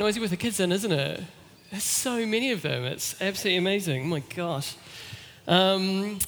noisy with the kids in, isn't it? There's so many of them. It's absolutely amazing. Oh my gosh. Um,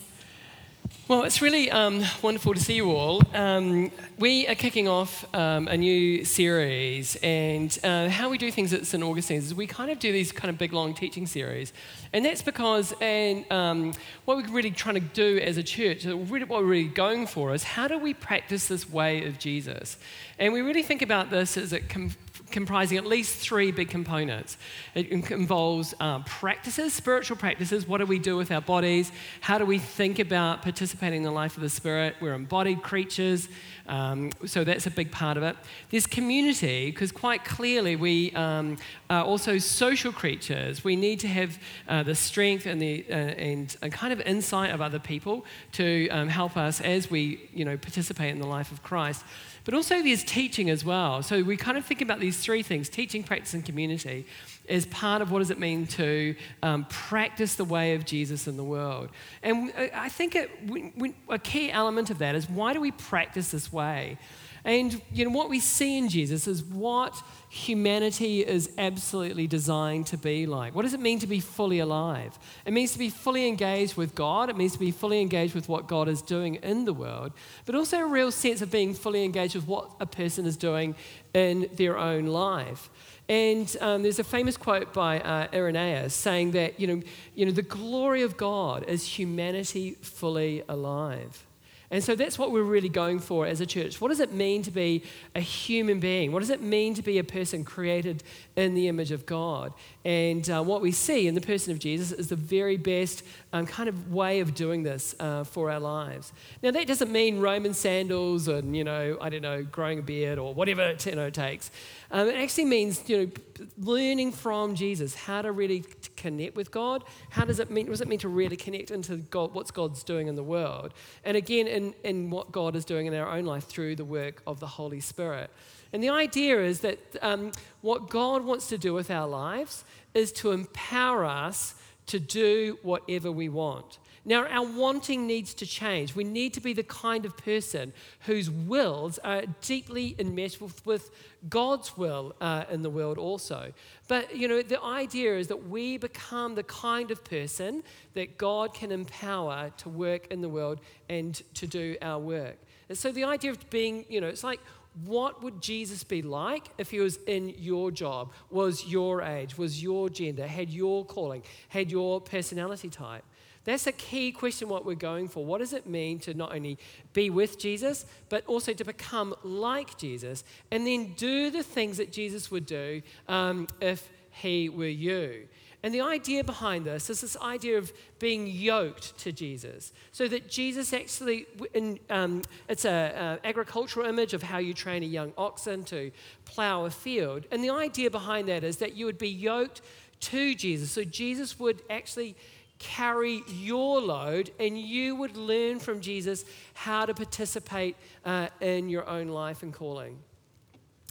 well, it's really um, wonderful to see you all. Um, we are kicking off um, a new series, and uh, how we do things at St. Augustine's is we kind of do these kind of big, long teaching series. And that's because, and um, what we're really trying to do as a church, what we're really going for is how do we practice this way of Jesus? And we really think about this as it com- comprising at least three big components. It involves um, practices, spiritual practices. What do we do with our bodies? How do we think about participating in the life of the Spirit? We're embodied creatures, um, so that's a big part of it. There's community, because quite clearly we um, are also social creatures. We need to have uh, the strength and the uh, and a kind of insight of other people to um, help us as we you know participate in the life of Christ. But also there's teaching as well. So we kind of think about these three things teaching, practice, and community as part of what does it mean to um, practice the way of Jesus in the world. And I think it, we, we, a key element of that is why do we practice this way? And you know what we see in Jesus is what humanity is absolutely designed to be like. What does it mean to be fully alive? It means to be fully engaged with God. It means to be fully engaged with what God is doing in the world, but also a real sense of being fully engaged with what a person is doing in their own life. And um, there's a famous quote by uh, Irenaeus saying that, you know, you know, the glory of God is humanity fully alive. And so that's what we're really going for as a church. What does it mean to be a human being? What does it mean to be a person created in the image of God? And uh, what we see in the person of Jesus is the very best um, kind of way of doing this uh, for our lives. Now, that doesn't mean Roman sandals and, you know, I don't know, growing a beard or whatever it, you know, takes. Um, it actually means, you know, learning from Jesus how to really connect with God. How does it mean? What does it mean to really connect into God, what's God's doing in the world? And again, in, in what God is doing in our own life through the work of the Holy Spirit. And the idea is that um, what God wants to do with our lives is to empower us to do whatever we want. Now, our wanting needs to change. We need to be the kind of person whose wills are deeply enmeshed with, God's will uh, in the world also. But, you know, the idea is that we become the kind of person that God can empower to work in the world and to do our work. And so the idea of being, you know, it's like, what would Jesus be like if he was in your job, was your age, was your gender, had your calling, had your personality type? That's a key question, what we're going for. What does it mean to not only be with Jesus, but also to become like Jesus and then do the things that Jesus would do um, if he were you? And the idea behind this is this idea of being yoked to Jesus. So that Jesus actually, in, um, it's an agricultural image of how you train a young oxen to plow a field. And the idea behind that is that you would be yoked to Jesus. So Jesus would actually carry your load and you would learn from Jesus how to participate uh, in your own life and calling.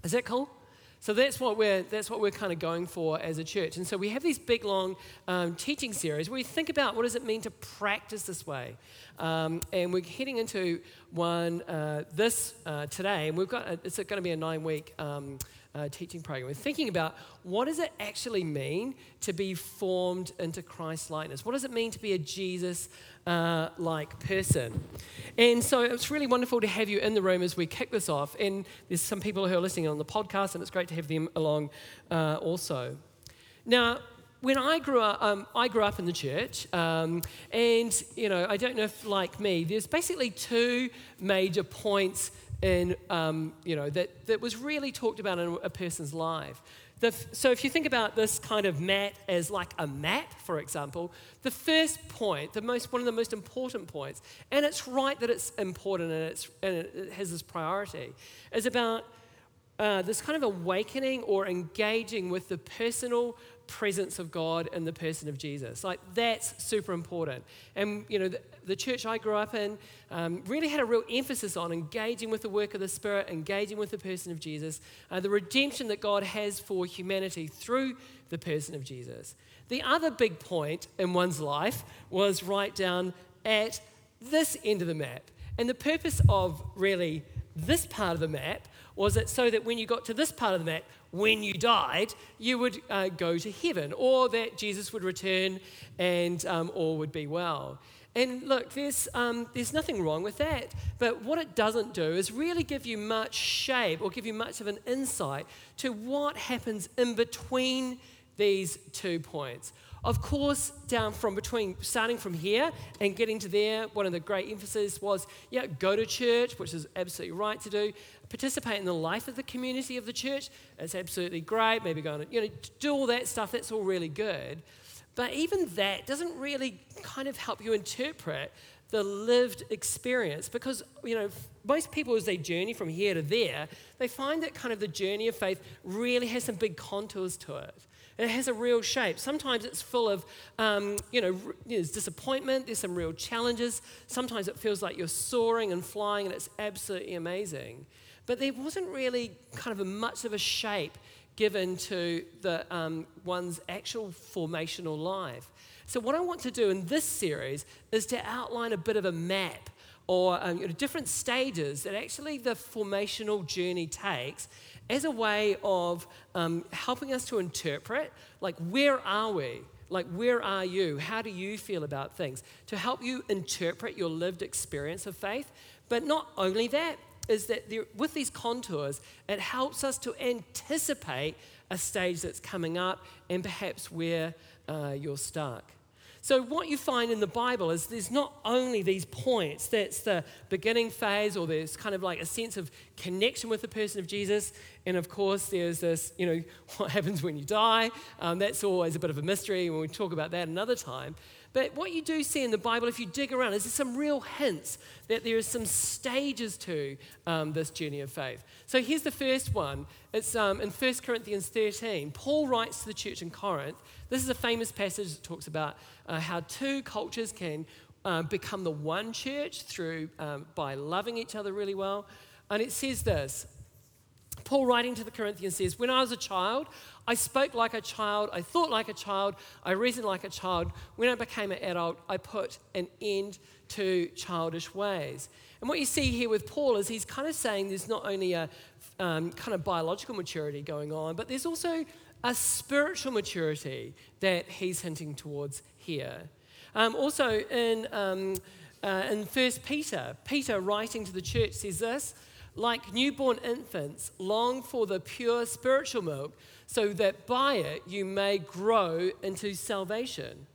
Is that cool? So that's what we're that's what we're kind of going for as a church. And so we have these big long um, teaching series where we think about what does it mean to practice this way. Um, and we're heading into one uh, this uh, today, and we've got a, it's going to be a nine week. Um, uh, teaching program. We're thinking about what does it actually mean to be formed into Christ likeness? What does it mean to be a Jesus uh, like person? And so it's really wonderful to have you in the room as we kick this off. And there's some people who are listening on the podcast, and it's great to have them along uh, also. Now, when I grew up, um, I grew up in the church, um, and you know, I don't know if like me, there's basically two major points in, um, you know, that, that was really talked about in a person's life. The, so if you think about this kind of mat as like a map, for example, the first point, the most, one of the most important points, and it's right that it's important and, it's, and it has this priority, is about uh, this kind of awakening or engaging with the personal presence of God in the person of Jesus. Like that's super important. And you know, the, church I grew up in um, really had a real emphasis on engaging with the work of the Spirit, engaging with the person of Jesus, uh, the redemption that God has for humanity through the person of Jesus. The other big point in one's life was right down at this end of the map. And the purpose of really this part of the map was it so that when you got to this part of the map, when you died, you would uh, go to heaven, or that Jesus would return and um, all would be well. And look, there's, um, there's nothing wrong with that. But what it doesn't do is really give you much shape or give you much of an insight to what happens in between these two points. Of course, down from between, starting from here and getting to there, one of the great emphasis was, yeah, go to church, which is absolutely right to do. Participate in the life of the community of the church, it's absolutely great. Maybe go and, you know, do all that stuff, that's all really good. But even that doesn't really kind of help you interpret the lived experience because you know most people as they journey from here to there they find that kind of the journey of faith really has some big contours to it. It has a real shape. Sometimes it's full of um, you know there's disappointment there's some real challenges. Sometimes it feels like you're soaring and flying and it's absolutely amazing. But there wasn't really kind of a much of a shape given to the um, one's actual formational life. So, what I want to do in this series is to outline a bit of a map or um, you know, different stages that actually the formational journey takes as a way of um, helping us to interpret like, where are we? Like, where are you? How do you feel about things? To help you interpret your lived experience of faith. But not only that, is that there, with these contours, it helps us to anticipate a stage that's coming up and perhaps where uh, you're stuck. So, what you find in the Bible is there's not only these points, that's the beginning phase, or there's kind of like a sense of connection with the person of Jesus. And of course, there's this, you know, what happens when you die. Um, that's always a bit of a mystery, and we'll talk about that another time. But what you do see in the Bible, if you dig around, is there's some real hints that there are some stages to um, this journey of faith. So here's the first one. It's um, in 1 Corinthians 13. Paul writes to the church in Corinth. This is a famous passage that talks about uh, how two cultures can uh, become the one church through um, by loving each other really well. And it says this Paul, writing to the Corinthians, says, When I was a child, I spoke like a child, I thought like a child, I reasoned like a child. When I became an adult, I put an end to childish ways. And what you see here with Paul is he's kind of saying there's not only a um, kind of biological maturity going on, but there's also a spiritual maturity that he's hinting towards here. Um, also, in, um, uh, in 1 Peter, Peter writing to the church says this like newborn infants, long for the pure spiritual milk, so that by it you may grow into salvation.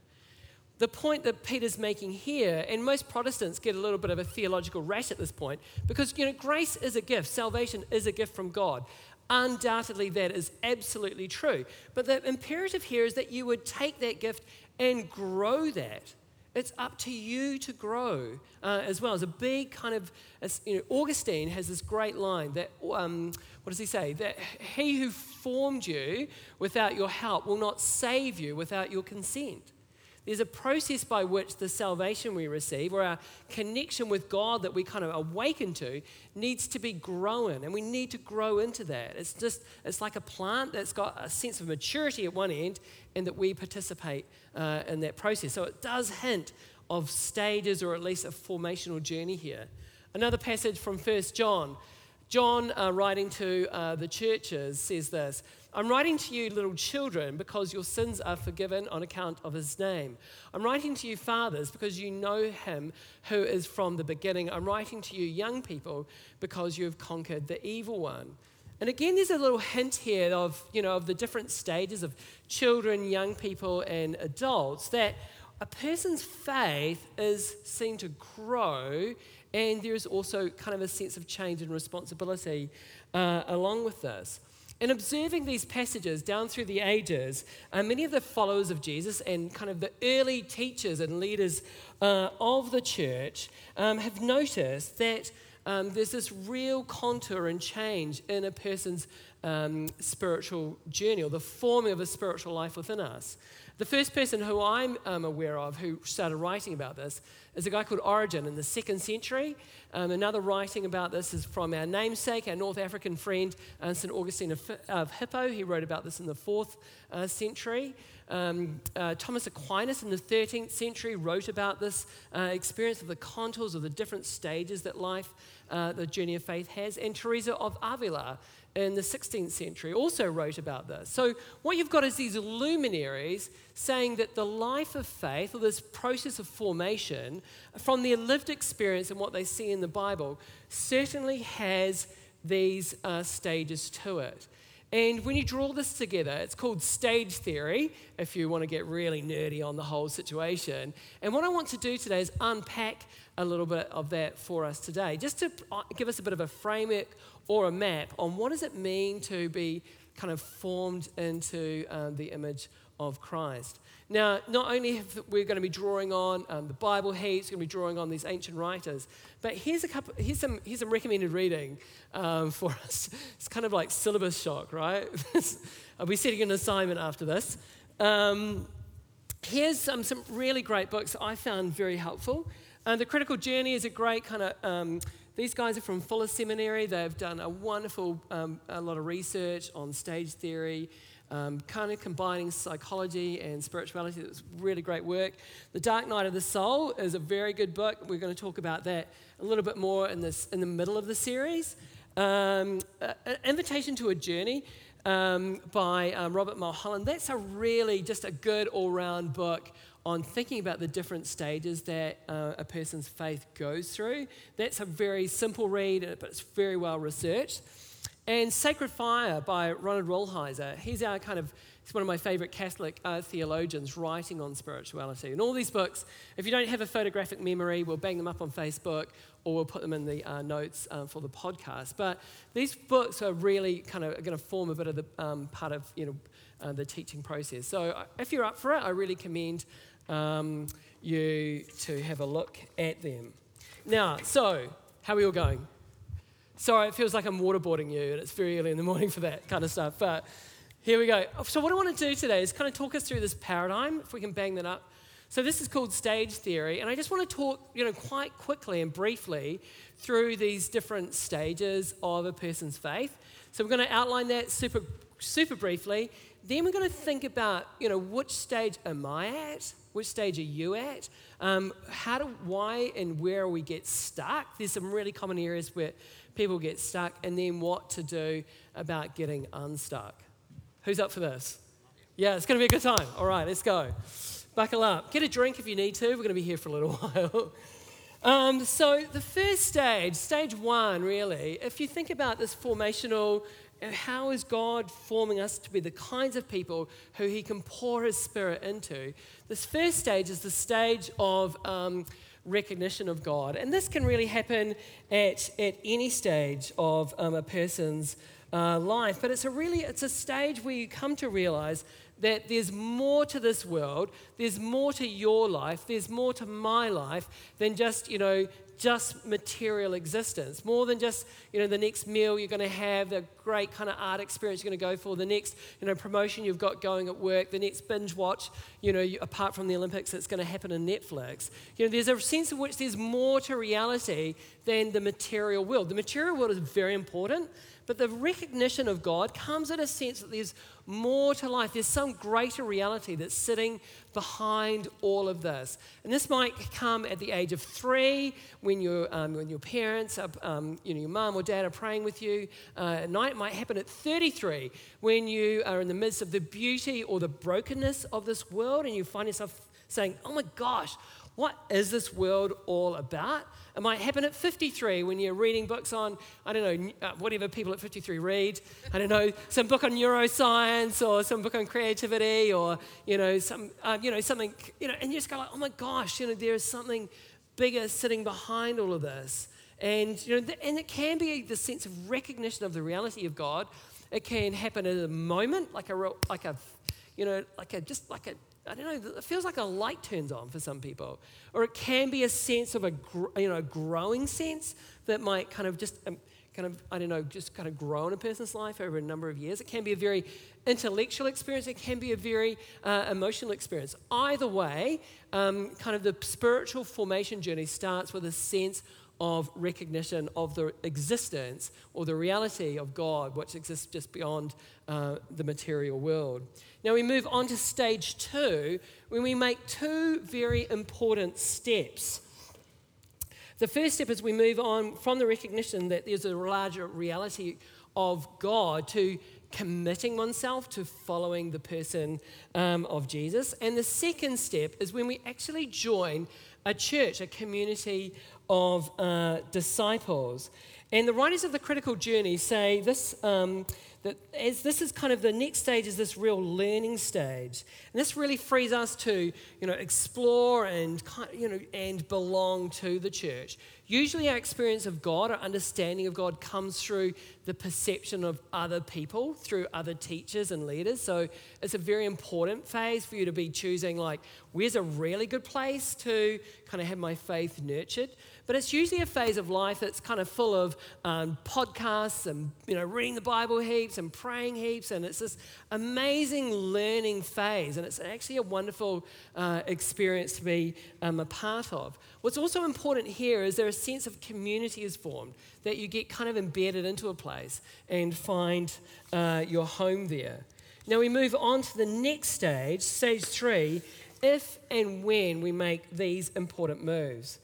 The point that Peter's making here, and most Protestants get a little bit of a theological rash at this point, because you know, grace is a gift, salvation is a gift from God. Undoubtedly, that is absolutely true. But the imperative here is that you would take that gift and grow that. It's up to you to grow uh, as well. It's a big kind of, you know, Augustine has this great line that, um, what does he say? That he who formed you without your help will not save you without your consent. There's a process by which the salvation we receive or our connection with God that we kind of awaken to needs to be grown, and we need to grow into that. It's just, it's like a plant that's got a sense of maturity at one end, and that we participate uh, in that process. So it does hint of stages or at least a formational journey here. Another passage from 1 John John, uh, writing to uh, the churches, says this I'm writing to you, little children, because your sins are forgiven on account of his name. I'm writing to you, fathers, because you know him who is from the beginning. I'm writing to you, young people, because you have conquered the evil one. And again, there's a little hint here of, you know, of the different stages of children, young people, and adults that a person's faith is seen to grow, and there is also kind of a sense of change and responsibility uh, along with this. In observing these passages down through the ages, uh, many of the followers of Jesus and kind of the early teachers and leaders uh, of the church um, have noticed that um, there's this real contour and change in a person's um, spiritual journey or the forming of a spiritual life within us. The first person who I'm um, aware of who started writing about this is a guy called Origen in the second century. Um, another writing about this is from our namesake, our North African friend, uh, St. Augustine of, of, Hippo. He wrote about this in the fourth uh, century. Um, uh, Thomas Aquinas in the 13th century wrote about this uh, experience of the contours of the different stages that life, uh, the journey of faith has. And Teresa of Avila in the 16th century also wrote about this. So, what you've got is these luminaries saying that the life of faith, or this process of formation, from their lived experience and what they see in the Bible, certainly has these uh, stages to it. And when you draw this together, it's called stage theory, if you want to get really nerdy on the whole situation. And what I want to do today is unpack a little bit of that for us today, just to uh, give us a bit of a framework or a map on what does it mean to be kind of formed into um, the image of Christ. Now, not only we're going to be drawing on um, the Bible heaps, going to be drawing on these ancient writers, but here's a couple, here's some, here's some recommended reading um, for us. It's kind of like syllabus shock, right? I'll be setting an assignment after this. Um, here's some, some really great books I found very helpful. Uh, the Critical Journey is a great kind of um, these guys are from Fuller Seminary. They've done a wonderful, um, a lot of research on stage theory um, kind of combining psychology and spirituality. It's really great work. The Dark Night of the Soul is a very good book. We're going to talk about that a little bit more in, this, in the middle of the series. Um, an Invitation to a Journey um, by um, Robert Mulholland. That's a really just a good all round book on thinking about the different stages that uh, a person's faith goes through. That's a very simple read, but it's very well researched. And Sacred Fire by Ronald Rolheiser. He's our kind of, he's one of my favorite Catholic uh, theologians writing on spirituality. And all these books, if you don't have a photographic memory, we'll bang them up on Facebook or we'll put them in the uh, notes uh, for the podcast. But these books are really kind of going to form a bit of the um, part of, you know, uh, the teaching process. So uh, if you're up for it, I really commend um, you to have a look at them. Now, so how are we all going? Sorry, it feels like I'm waterboarding you, and it's very early in the morning for that kind of stuff. But here we go. So, what I want to do today is kind of talk us through this paradigm, if we can bang that up. So, this is called stage theory, and I just want to talk, you know, quite quickly and briefly through these different stages of a person's faith. So, we're going to outline that super, super briefly. Then we're going to think about, you know, which stage am I at? Which stage are you at? Um, how do, why, and where we get stuck? There's some really common areas where people get stuck, and then what to do about getting unstuck. Who's up for this? Yeah, it's going to be a good time. All right, let's go. Buckle up. Get a drink if you need to. We're going to be here for a little while. Um, so, the first stage, stage one, really, if you think about this formational, how is God forming us to be the kinds of people who He can pour His Spirit into? This first stage is the stage of um, recognition of God. And this can really happen at, at any stage of um, a person's uh, life. But it's a really, it's a stage where you come to realize that there's more to this world, there's more to your life, there's more to my life than just, you know, just material existence, more than just you know the next meal you're going to have, the great kind of art experience you're going to go for, the next you know promotion you've got going at work, the next binge watch, you know, apart from the Olympics that's going to happen in Netflix. You know, there's a sense in which there's more to reality than the material world. The material world is very important, but the recognition of God comes in a sense that there's more to life. There's some greater reality that's sitting behind all of this. And this might come at the age of three when, you um, when your parents, are, um, you know, your mum or dad are praying with you uh, at night. It might happen at 33 when you are in the midst of the beauty or the brokenness of this world and you find yourself saying, oh my gosh, what is this world all about? It might happen at 53 when you're reading books on, I don't know, uh, whatever people at 53 read. I don't know, some book on neuroscience or some book on creativity or, you know, some, uh, you know, something, you know, and you just go like, oh my gosh, you know, there is something bigger sitting behind all of this. And, you know, and it can be the sense of recognition of the reality of God. It can happen at a moment, like a, real, like a, you know, like a, just like a I don't know, it feels like a light turns on for some people. Or it can be a sense of a, you know, a growing sense that might kind of just, um, kind of, I don't know, just kind of grow in a person's life over a number of years. It can be a very intellectual experience. It can be a very uh, emotional experience. Either way, um, kind of the spiritual formation journey starts with a sense of recognition of the existence or the reality of God, which exists just beyond uh, the material world. Now we move on to stage two when we make two very important steps. The first step is we move on from the recognition that there's a larger reality of God to committing oneself to following the person um, of Jesus. And the second step is when we actually join a church, a community of uh, disciples. And the writers of the critical journey say this um, that as this is kind of the next stage is this real learning stage, and this really frees us to you know explore and you know and belong to the church. Usually, our experience of God, our understanding of God, comes through the perception of other people, through other teachers and leaders. So it's a very important phase for you to be choosing like where's a really good place to kind of have my faith nurtured. But it's usually a phase of life that's kind of full of um, podcasts and you know reading the Bible heaps and praying heaps, and it's this amazing learning phase, and it's actually a wonderful uh, experience to be um, a part of. What's also important here is there a sense of community is formed that you get kind of embedded into a place and find uh, your home there. Now we move on to the next stage, stage three, if and when we make these important moves.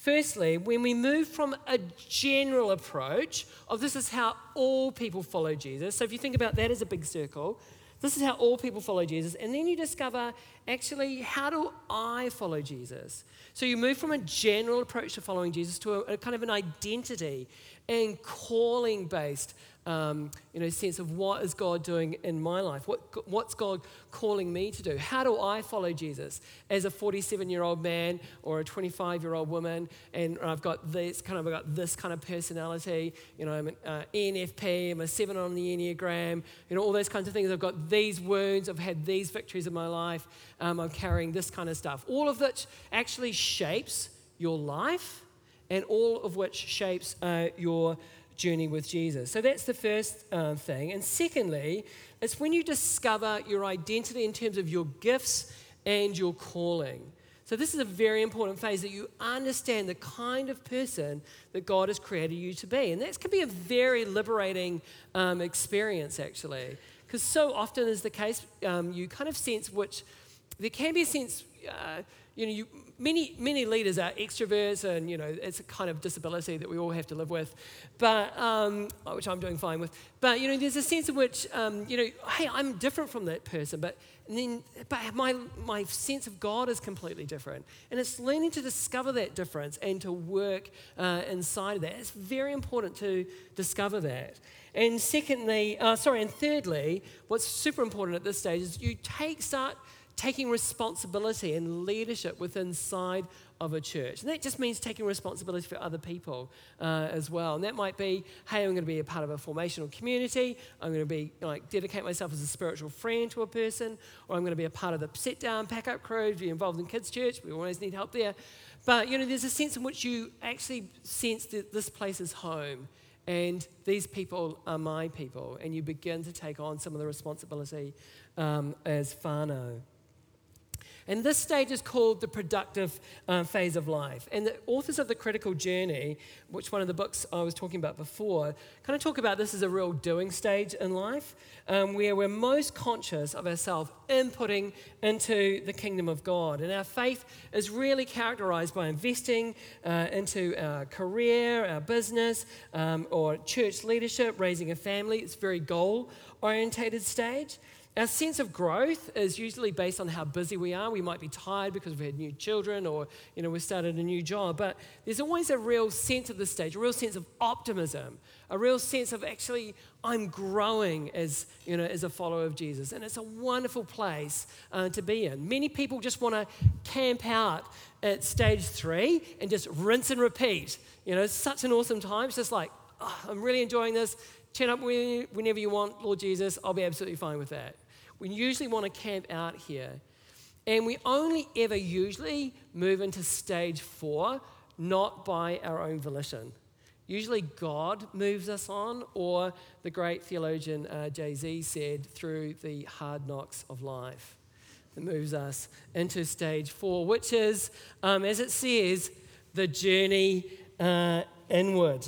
Firstly, when we move from a general approach of this is how all people follow Jesus, so if you think about that as a big circle, this is how all people follow Jesus. And then you discover actually, how do I follow Jesus? So you move from a general approach to following Jesus to a, a kind of an identity and calling based um, you know, sense of what is God doing in my life? What, what's God calling me to do? How do I follow Jesus as a 47 year old man or a 25 year old woman? And I've got this kind of I've got this kind of personality. You know, I'm an uh, ENFP. I'm a seven on the Enneagram. You know, all those kinds of things. I've got these wounds. I've had these victories in my life. Um, I'm carrying this kind of stuff. All of which actually shapes your life, and all of which shapes uh, your journey with Jesus. So that's the first uh, thing. And secondly, it's when you discover your identity in terms of your gifts and your calling. So, this is a very important phase that you understand the kind of person that God has created you to be. And that can be a very liberating um, experience, actually. Because so often is the case, um, you kind of sense which, there can be a sense, uh, you know, you, many, many leaders are extroverts, and, you know, it's a kind of disability that we all have to live with, but, um, which I'm doing fine with. But, you know, there's a sense in which, um, you know, hey, I'm different from that person, but, then, but my, my sense of God is completely different. And it's learning to discover that difference and to work uh, inside of that. It's very important to discover that. And secondly, uh, sorry, and thirdly, what's super important at this stage is you take, start, taking responsibility and leadership within inside of a church. And that just means taking responsibility for other people uh, as well. And that might be, hey, I'm going to be a part of a formational community. I'm going to be like dedicate myself as a spiritual friend to a person, or I'm going to be a part of the sit down, pack up crew, be involved in kids' church. We always need help there. But you know, there's a sense in which you actually sense that this place is home. And these people are my people, and you begin to take on some of the responsibility um, as whānau. And this stage is called the productive uh, phase of life. And the authors of The Critical Journey, which one of the books I was talking about before, kind of talk about this as a real doing stage in life, um, where we're most conscious of ourselves inputting into the kingdom of God. And our faith is really characterized by investing uh, into our career, our business, um, or church leadership, raising a family. It's very goal orientated stage. Our sense of growth is usually based on how busy we are. We might be tired because we've had new children or, you know, we started a new job. But there's always a real sense at this stage, a real sense of optimism, a real sense of actually, I'm growing as, you know, as a follower of Jesus. And it's a wonderful place uh, to be in. Many people just want to camp out at stage three and just rinse and repeat. You know, such an awesome time. It's just like, oh, I'm really enjoying this Chin up whenever you want, Lord Jesus. I'll be absolutely fine with that. We usually want to camp out here. And we only ever usually move into stage four, not by our own volition. Usually God moves us on, or the great theologian uh, Jay Z said, through the hard knocks of life. That moves us into stage four, which is, um, as it says, the journey uh, inward.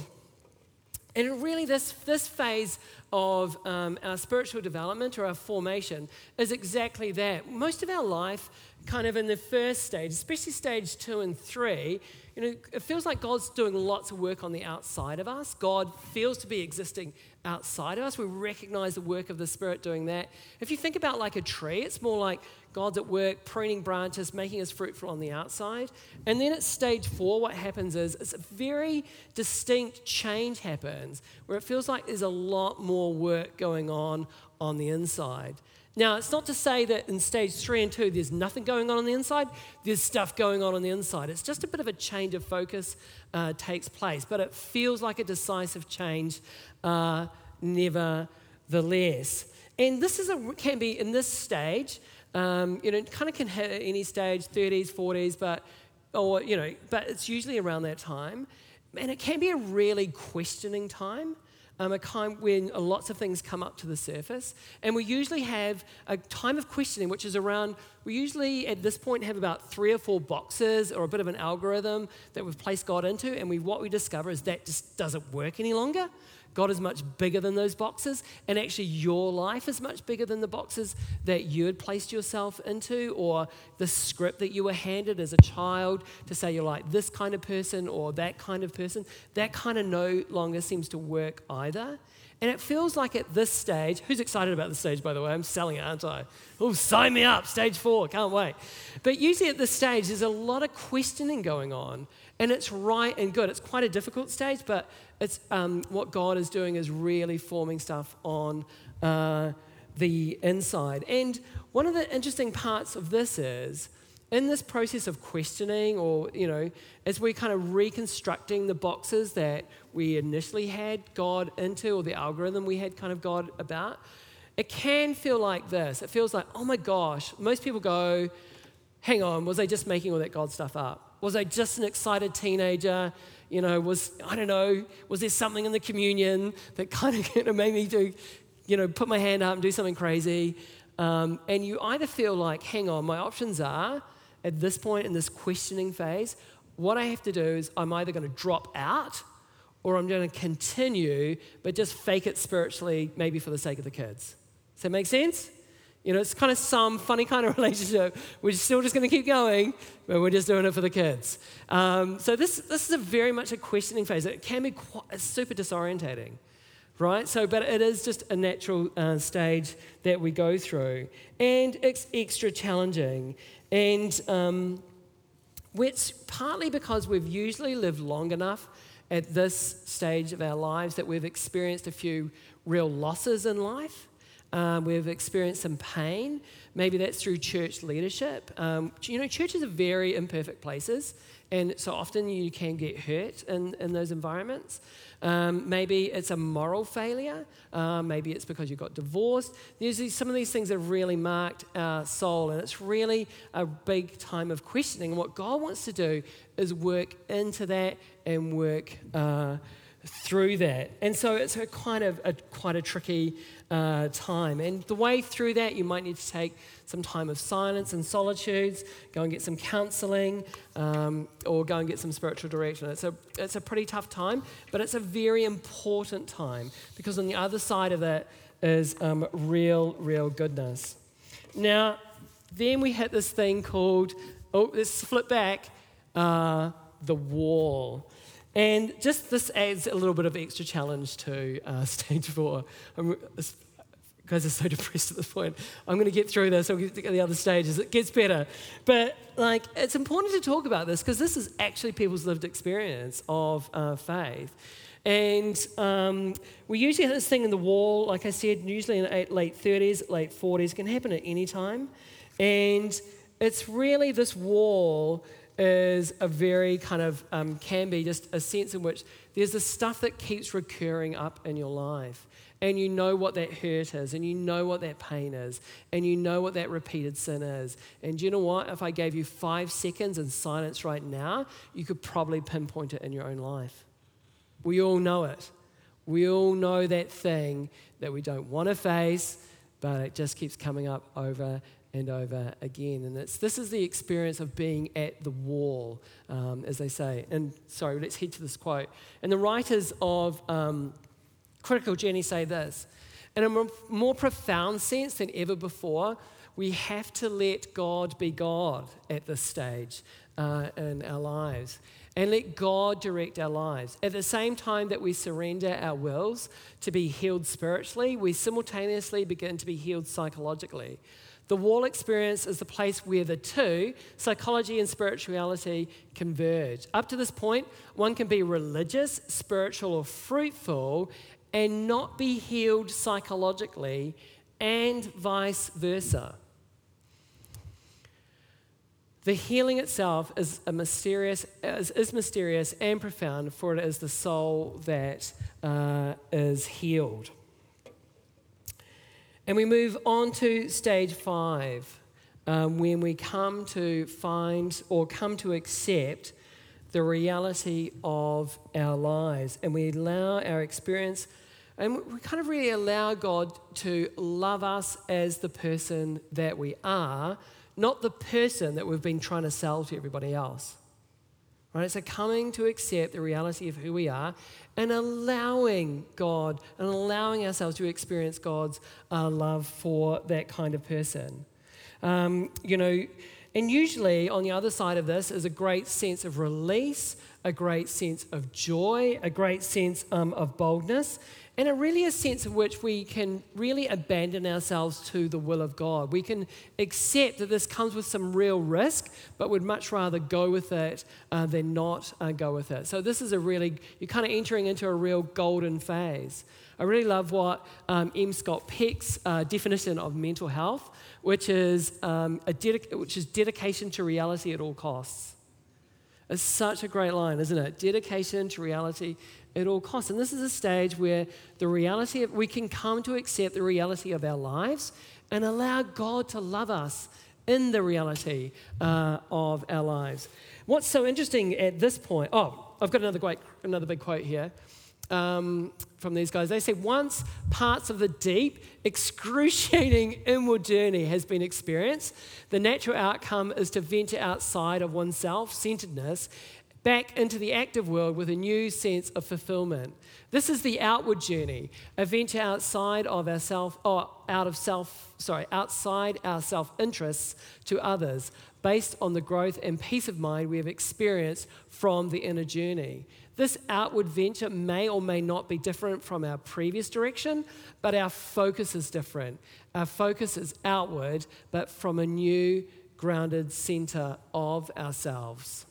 And really, this, this phase of um, our spiritual development or our formation is exactly that. Most of our life, kind of in the first stage, especially stage two and three, you know, it feels like God's doing lots of work on the outside of us. God feels to be existing outside of us. We recognize the work of the Spirit doing that. If you think about like a tree, it's more like God's at work pruning branches, making us fruitful on the outside. And then at stage four, what happens is it's a very distinct change happens where it feels like there's a lot more work going on on the inside. Now, it's not to say that in stage three and two, there's nothing going on on the inside. There's stuff going on on the inside. It's just a bit of a change of focus uh, takes place, but it feels like a decisive change, uh, nevertheless. And this is a, can be in this stage, um, you know, it kind of can hit any stage, 30s, 40s, but, or, you know, but it's usually around that time. And it can be a really questioning time um, a time when lots of things come up to the surface. And we usually have a time of questioning, which is around, we usually at this point have about three or four boxes or a bit of an algorithm that we've placed God into. And we, what we discover is that just doesn't work any longer. God is much bigger than those boxes, and actually, your life is much bigger than the boxes that you had placed yourself into, or the script that you were handed as a child to say you're like this kind of person or that kind of person. That kind of no longer seems to work either. And it feels like at this stage, who's excited about this stage, by the way? I'm selling it, aren't I? Oh, sign me up, stage four, can't wait. But usually at this stage, there's a lot of questioning going on. And it's right and good. It's quite a difficult stage, but it's um, what God is doing is really forming stuff on uh, the inside. And one of the interesting parts of this is in this process of questioning, or, you know, as we're kind of reconstructing the boxes that we initially had God into, or the algorithm we had kind of God about, it can feel like this. It feels like, oh my gosh, most people go, hang on, was I just making all that God stuff up? Was I just an excited teenager? You know, was, I don't know, was there something in the communion that kind of made me do, you know, put my hand up and do something crazy? Um, and you either feel like, hang on, my options are at this point in this questioning phase, what I have to do is I'm either going to drop out or I'm going to continue, but just fake it spiritually, maybe for the sake of the kids. Does that make sense? You know, it's kind of some funny kind of relationship. We're still just going to keep going, but we're just doing it for the kids. Um, so this, this is a very much a questioning phase. It can be quite, super disorientating, right? So, but it is just a natural uh, stage that we go through, and it's extra challenging. And um, it's partly because we've usually lived long enough at this stage of our lives that we've experienced a few real losses in life. Um, we've experienced some pain. Maybe that's through church leadership. Um, you know, churches are very imperfect places, and so often you can get hurt in, in those environments. Um, maybe it's a moral failure. Uh, maybe it's because you got divorced. There's some of these things that have really marked our soul, and it's really a big time of questioning. What God wants to do is work into that and work. Uh, through that. And so it's a kind of a, quite a tricky uh, time. And the way through that, you might need to take some time of silence and solitudes, go and get some counseling, um, or go and get some spiritual direction. It's a, it's a pretty tough time, but it's a very important time because on the other side of it is um, real, real goodness. Now, then we hit this thing called, oh, let's flip back, uh, the wall. And just this adds a little bit of extra challenge to uh, stage four. I'm, guys are so depressed at this point. I'm going to get through this. I'll get to the other stages. It gets better. But like, it's important to talk about this because this is actually people's lived experience of uh, faith. And um, we usually have this thing in the wall, like I said, usually in the late 30s, late 40s, can happen at any time. And it's really this wall is a very kind of, um, can be just a sense in which there's this stuff that keeps recurring up in your life. And you know what that hurt is, and you know what that pain is, and you know what that repeated sin is. And you know what? If I gave you five seconds in silence right now, you could probably pinpoint it in your own life. We all know it. We all know that thing that we don't want to face, but it just keeps coming up over and over again. And it's, this is the experience of being at the wall, um, as they say. And sorry, let's head to this quote. And the writers of um, Critical Journey say this In a more profound sense than ever before, we have to let God be God at this stage uh, in our lives and let God direct our lives. At the same time that we surrender our wills to be healed spiritually, we simultaneously begin to be healed psychologically. The wall experience is the place where the two, psychology and spirituality, converge. Up to this point, one can be religious, spiritual, or fruitful and not be healed psychologically, and vice versa. The healing itself is, a mysterious, is, is mysterious and profound, for it is the soul that uh, is healed. And we move on to stage five, um, when we come to find or come to accept the reality of our lives. And we allow our experience, and we kind of really allow God to love us as the person that we are not the person that we've been trying to sell to everybody else. Right? It's a coming to accept the reality of who we are and allowing God and allowing ourselves to experience God's uh, love for that kind of person. Um, you know, and usually on the other side of this is a great sense of release, a great sense of joy, a great sense um, of boldness and a really a sense in which we can really abandon ourselves to the will of God. We can accept that this comes with some real risk, but would much rather go with it uh, than not uh, go with it. So, this is a really, you're kind of entering into a real golden phase. I really love what um, M. Scott Peck's uh, definition of mental health, which is, um, a which is dedication to reality at all costs. It's such a great line, isn't it? Dedication to reality at all costs. And this is a stage where the reality of, we can come to accept the reality of our lives and allow God to love us in the reality uh, of our lives. What's so interesting at this point? Oh, I've got another great, another big quote here. Um, from these guys. They say once parts of the deep, excruciating inward journey has been experienced, the natural outcome is to venture outside of oneself centeredness back into the active world with a new sense of fulfillment. This is the outward journey, a venture outside of ourself, or out of self, sorry, outside our self-interests to others, based on the growth and peace of mind we have experienced from the inner journey. This outward venture may or may not be different from our previous direction, but our focus is different. Our focus is outward, but from a new grounded center of ourselves.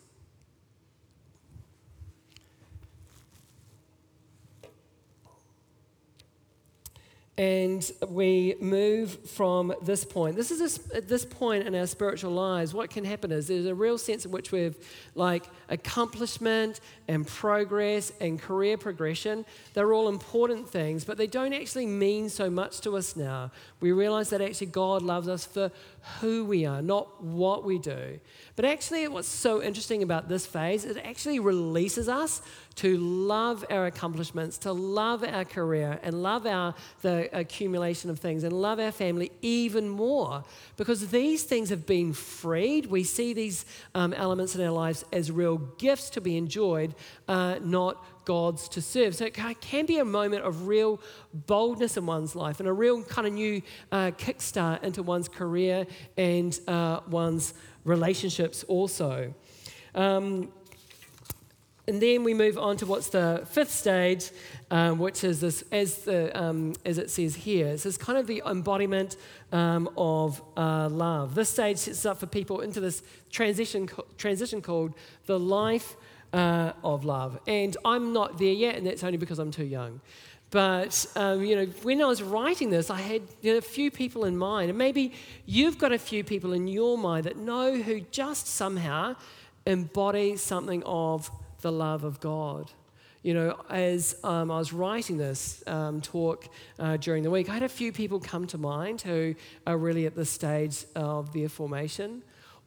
And we move from this point. This is a, at this point in our spiritual lives. What can happen is there's a real sense in which we've like accomplishment and progress and career progression. They're all important things, but they don't actually mean so much to us now. We realize that actually God loves us for who we are, not what we do. But actually, what's so interesting about this phase, it actually releases us to love our accomplishments, to love our career, and love our the accumulation of things, and love our family even more, because these things have been freed. We see these um, elements in our lives as real gifts to be enjoyed, uh, not gods to serve. So it can be a moment of real boldness in one's life and a real kind of new uh, kickstart into one's career and uh, one's relationships also. Um, and then we move on to what's the fifth stage, um, which is this, as, the, um, as it says here, it's this kind of the embodiment um, of uh, love. This stage sets up for people into this transition, transition called the life uh, of love. And I'm not there yet, and that's only because I'm too young. But, um, you know, when I was writing this, I had you know, a few people in mind. And maybe you've got a few people in your mind that know who just somehow embody something of the love of God. You know, as um, I was writing this um, talk uh, during the week, I had a few people come to mind who are really at this stage of their formation.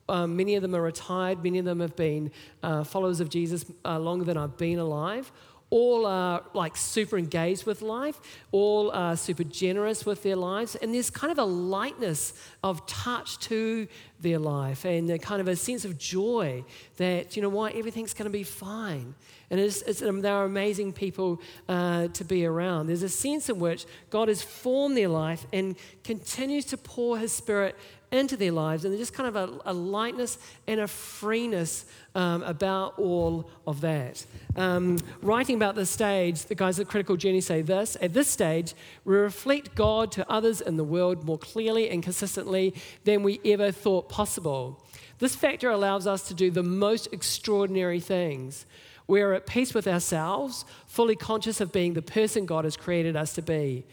Um, many of them are retired, many of them have been uh, followers of Jesus uh, longer than I've been alive, all are like super engaged with life, all are super generous with their lives, and there's kind of a lightness of touch to their life and a kind of a sense of joy that, you know what, everything's going to be fine. And it's, it's, they're amazing people uh, to be around. There's a sense in which God has formed their life and continues to pour His Spirit into their lives, and there's just kind of a, a lightness and a freeness um, about all of that. Um, writing about this stage, the guys at Critical Journey say this At this stage, we reflect God to others in the world more clearly and consistently than we ever thought possible. This factor allows us to do the most extraordinary things. We are at peace with ourselves, fully conscious of being the person God has created us to be.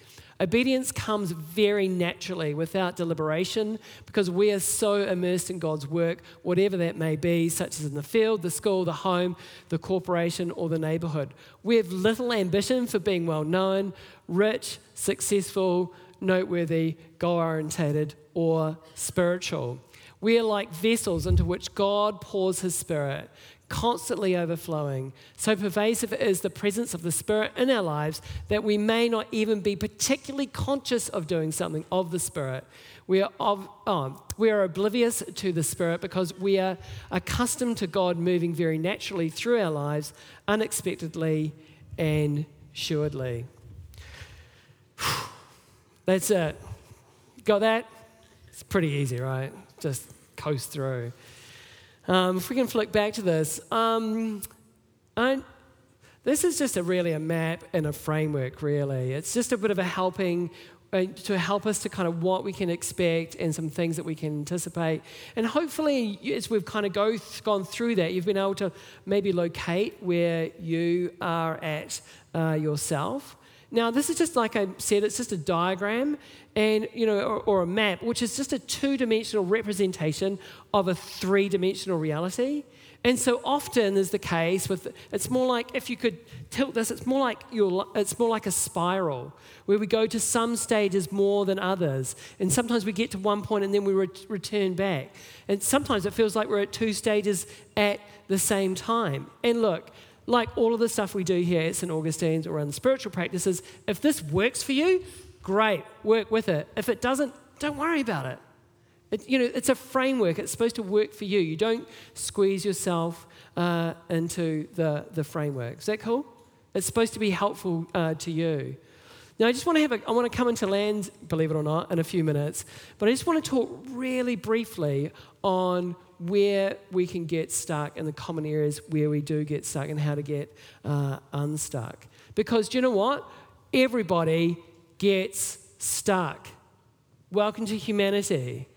Obedience comes very naturally without deliberation because we are so immersed in God's work, whatever that may be, such as in the field, the school, the home, the corporation, or the neighborhood. We have little ambition for being well known, rich, successful, noteworthy, goal orientated, or spiritual. We are like vessels into which God pours His Spirit constantly overflowing. So pervasive is the presence of the Spirit in our lives that we may not even be particularly conscious of doing something of the Spirit. We are, of, oh, we are oblivious to the Spirit because we are accustomed to God moving very naturally through our lives, unexpectedly and assuredly. That's it. Got that? It's pretty easy, right? Just coast through. Um, if we can flick back to this, um, I, this is just a really a map and a framework, really. It's just a bit of a helping uh, to help us to kind of what we can expect and some things that we can anticipate. And hopefully, as we've kind of go, gone through that, you've been able to maybe locate where you are at uh, yourself. Now, this is just like I said, it's just a diagram and, you know, or, or a map, which is just a two dimensional representation of a three dimensional reality. And so often is the case with it's more like if you could tilt this, it's more like you it's more like a spiral where we go to some stages more than others, and sometimes we get to one point and then we re- return back, and sometimes it feels like we're at two stages at the same time. And look, like all of the stuff we do here at St. Augustine's or in spiritual practices, if this works for you, great, work with it. If it doesn't, don't worry about it. it you know, it's a framework. It's supposed to work for you. You don't squeeze yourself uh, into the, the framework. Is that cool? It's supposed to be helpful uh, to you. Now, I just want to have a, I want to come into land, believe it or not, in a few minutes, but I just want to talk really briefly on where we can get stuck and the common areas where we do get stuck and how to get uh, unstuck. Because do you know what? Everybody gets stuck. Welcome to humanity.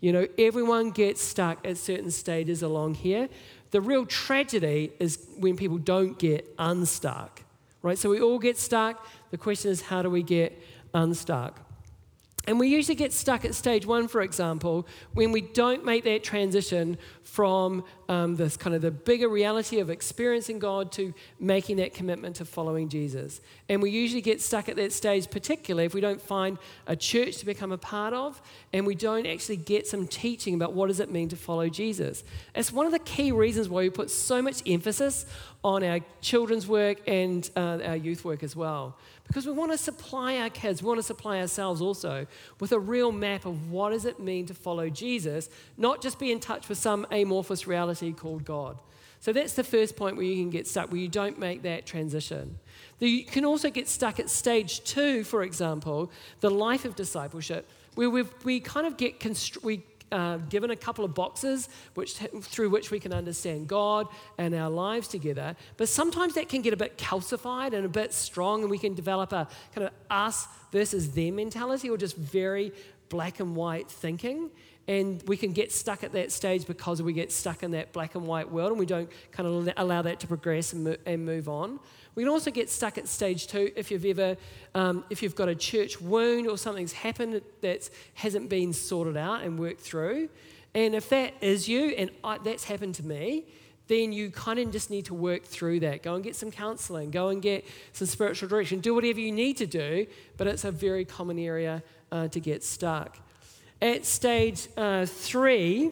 You know, everyone gets stuck at certain stages along here. The real tragedy is when people don't get unstuck, right? So we all get stuck. The question is, how do we get unstuck? And we usually get stuck at stage one, for example, when we don't make that transition from um, this kind of the bigger reality of experiencing God to making that commitment to following Jesus. And we usually get stuck at that stage, particularly if we don't find a church to become a part of and we don't actually get some teaching about what does it mean to follow Jesus. It's one of the key reasons why we put so much emphasis on our children's work and uh, our youth work as well. Because we want to supply our kids, we want to supply ourselves also with a real map of what does it mean to follow Jesus, not just be in touch with some amorphous reality called God. So that's the first point where you can get stuck, where you don't make that transition. You can also get stuck at stage two, for example, the life of discipleship, where we kind of get constr- we uh, given a couple of boxes which, through which we can understand God and our lives together. But sometimes that can get a bit calcified and a bit strong, and we can develop a kind of us versus them mentality or just very black and white thinking. And we can get stuck at that stage because we get stuck in that black and white world and we don't kind of allow that to progress and, and move on. We can also get stuck at stage two if you've ever, um, if you've got a church wound or something's happened that hasn't been sorted out and worked through. And if that is you, and I, that's happened to me, then you kind of just need to work through that. Go and get some counseling, go and get some spiritual direction, do whatever you need to do, but it's a very common area uh, to get stuck. At stage uh, three,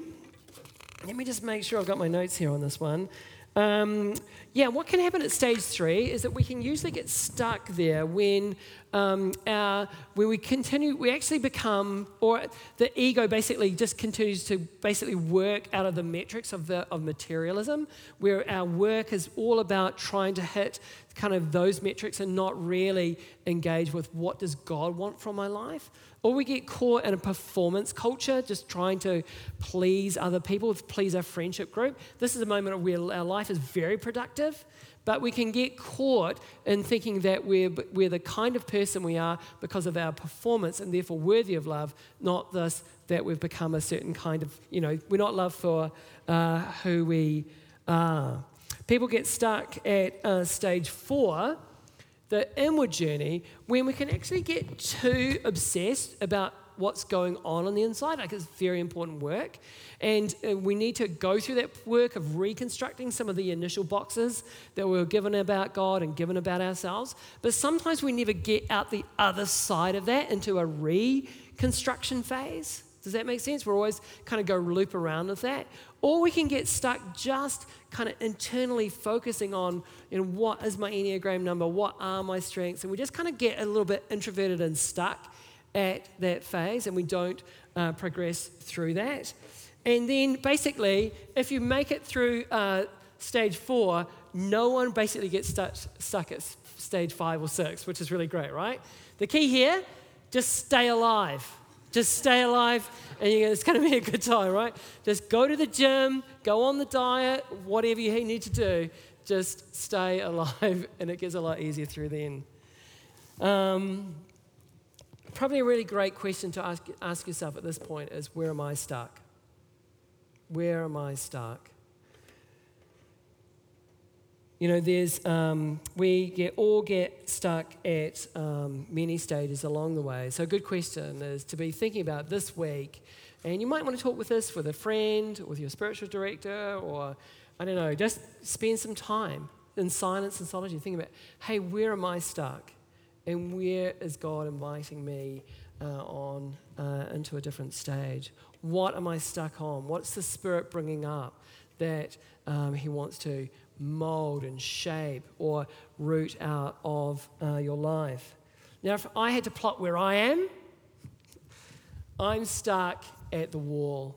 let me just make sure I've got my notes here on this one. Um, yeah, what can happen at stage three is that we can usually get stuck there when um, our, when we continue, we actually become, or the ego basically just continues to basically work out of the metrics of, the, of materialism, where our work is all about trying to hit kind of those metrics and not really engage with what does God want from my life. Or we get caught in a performance culture, just trying to please other people, please our friendship group. This is a moment where our life is very productive, but we can get caught in thinking that we're, we're the kind of person we are because of our performance and therefore worthy of love, not this that we've become a certain kind of, you know, we're not loved for uh, who we are. People get stuck at uh, stage four the inward journey when we can actually get too obsessed about what's going on on the inside. Like it's very important work. And uh, we need to go through that work of reconstructing some of the initial boxes that we were given about God and given about ourselves. But sometimes we never get out the other side of that into a reconstruction phase. Does that make sense? We're always kind of go loop around with that. Or we can get stuck just kind of internally focusing on, you know, what is my Enneagram number? What are my strengths? And we just kind of get a little bit introverted and stuck at that phase and we don't uh, progress through that. And then basically, if you make it through uh, stage four, no one basically gets stuck, stuck at stage five or six, which is really great, right? The key here, just stay alive. Just stay alive, and it's going to be a good time, right? Just go to the gym, go on the diet, whatever you need to do. Just stay alive, and it gets a lot easier through then. Um, probably a really great question to ask, ask yourself at this point is where am I stuck? Where am I stuck? You know, there's, um, we get, all get stuck at um, many stages along the way. So, a good question is to be thinking about this week. And you might want to talk with this with a friend, with your spiritual director, or I don't know, just spend some time in silence and solitude. thinking about, hey, where am I stuck? And where is God inviting me uh, on uh, into a different stage? What am I stuck on? What's the Spirit bringing up that um, He wants to mold and shape or root out of uh, your life. Now, if I had to plot where I am, I'm stuck at the wall.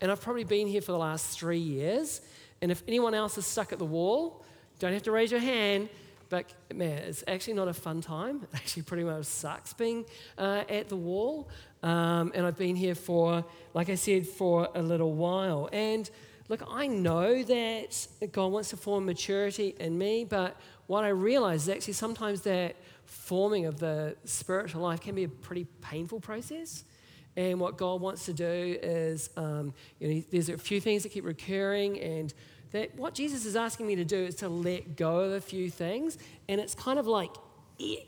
And I've probably been here for the last three years. And if anyone else is stuck at the wall, don't have to raise your hand. But man, it's actually not a fun time. It actually pretty much sucks being uh, at the wall. Um, and I've been here for, like I said, for a little while. And look, I know that God wants to form maturity in me, but what I realize is actually sometimes that forming of the spiritual life can be a pretty painful process. And what God wants to do is, um, you know, there's a few things that keep recurring, and that what Jesus is asking me to do is to let go of a few things. And it's kind of like, yeah,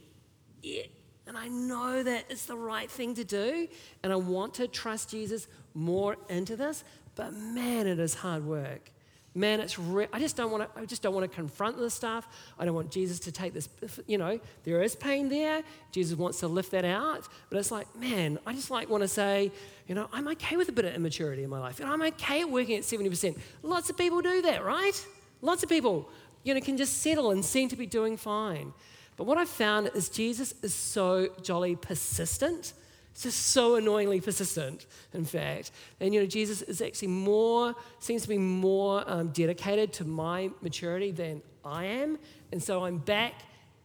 yeah. And I know that it's the right thing to do, and I want to trust Jesus more into this, but man, it is hard work. Man, it's re- I just don't want to. I just don't want to confront this stuff. I don't want Jesus to take this. You know, there is pain there. Jesus wants to lift that out, but it's like, man, I just like want to say, you know, I'm okay with a bit of immaturity in my life, and I'm okay at working at seventy percent. Lots of people do that, right? Lots of people, you know, can just settle and seem to be doing fine. But what I've found is Jesus is so jolly persistent it's just so annoyingly persistent, in fact. And, you know, Jesus is actually more, seems to be more um, dedicated to my maturity than I am. And so I'm back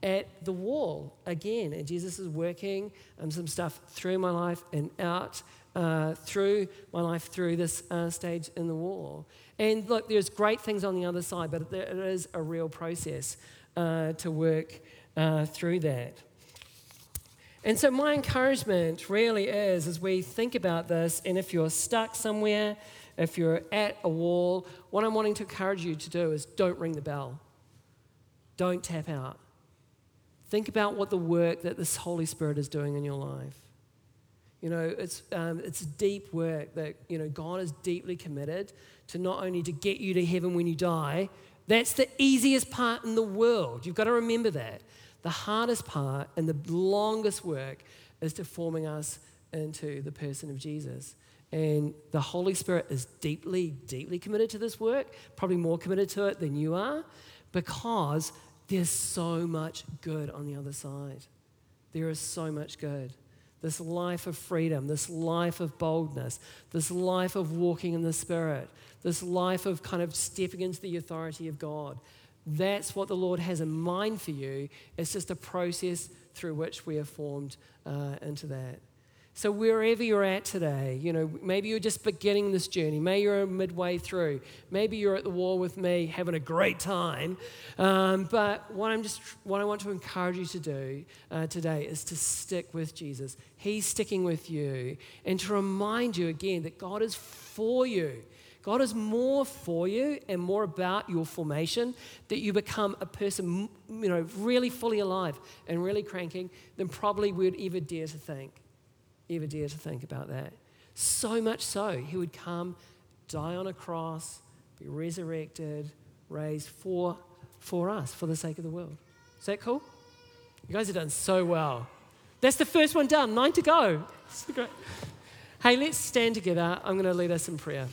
at the wall again. And Jesus is working um, some stuff through my life and out uh, through my life through this uh, stage in the wall. And look, there's great things on the other side, but it is a real process uh, to work uh, through that. And so, my encouragement really is as we think about this, and if you're stuck somewhere, if you're at a wall, what I'm wanting to encourage you to do is don't ring the bell. Don't tap out. Think about what the work that this Holy Spirit is doing in your life. You know, it's, um, it's deep work that, you know, God is deeply committed to not only to get you to heaven when you die, that's the easiest part in the world. You've got to remember that. The hardest part and the longest work is to forming us into the person of Jesus. And the Holy Spirit is deeply, deeply committed to this work, probably more committed to it than you are, because there's so much good on the other side. There is so much good. This life of freedom, this life of boldness, this life of walking in the Spirit, this life of kind of stepping into the authority of God. That's what the Lord has in mind for you. It's just a process through which we are formed uh, into that. So, wherever you're at today, you know, maybe you're just beginning this journey. Maybe you're midway through. Maybe you're at the wall with me having a great time. Um, but what, I'm just, what I want to encourage you to do uh, today is to stick with Jesus. He's sticking with you. And to remind you again that God is for you. God is more for you and more about your formation, that you become a person, you know, really fully alive and really cranking than probably we would ever dare to think ever dare to think about that. So much so, he would come, die on a cross, be resurrected, raised for, for us, for the sake of the world. Is that cool? You guys have done so well. That's the first one done, nine to go. Hey, let's stand together. I'm going to lead us in prayer.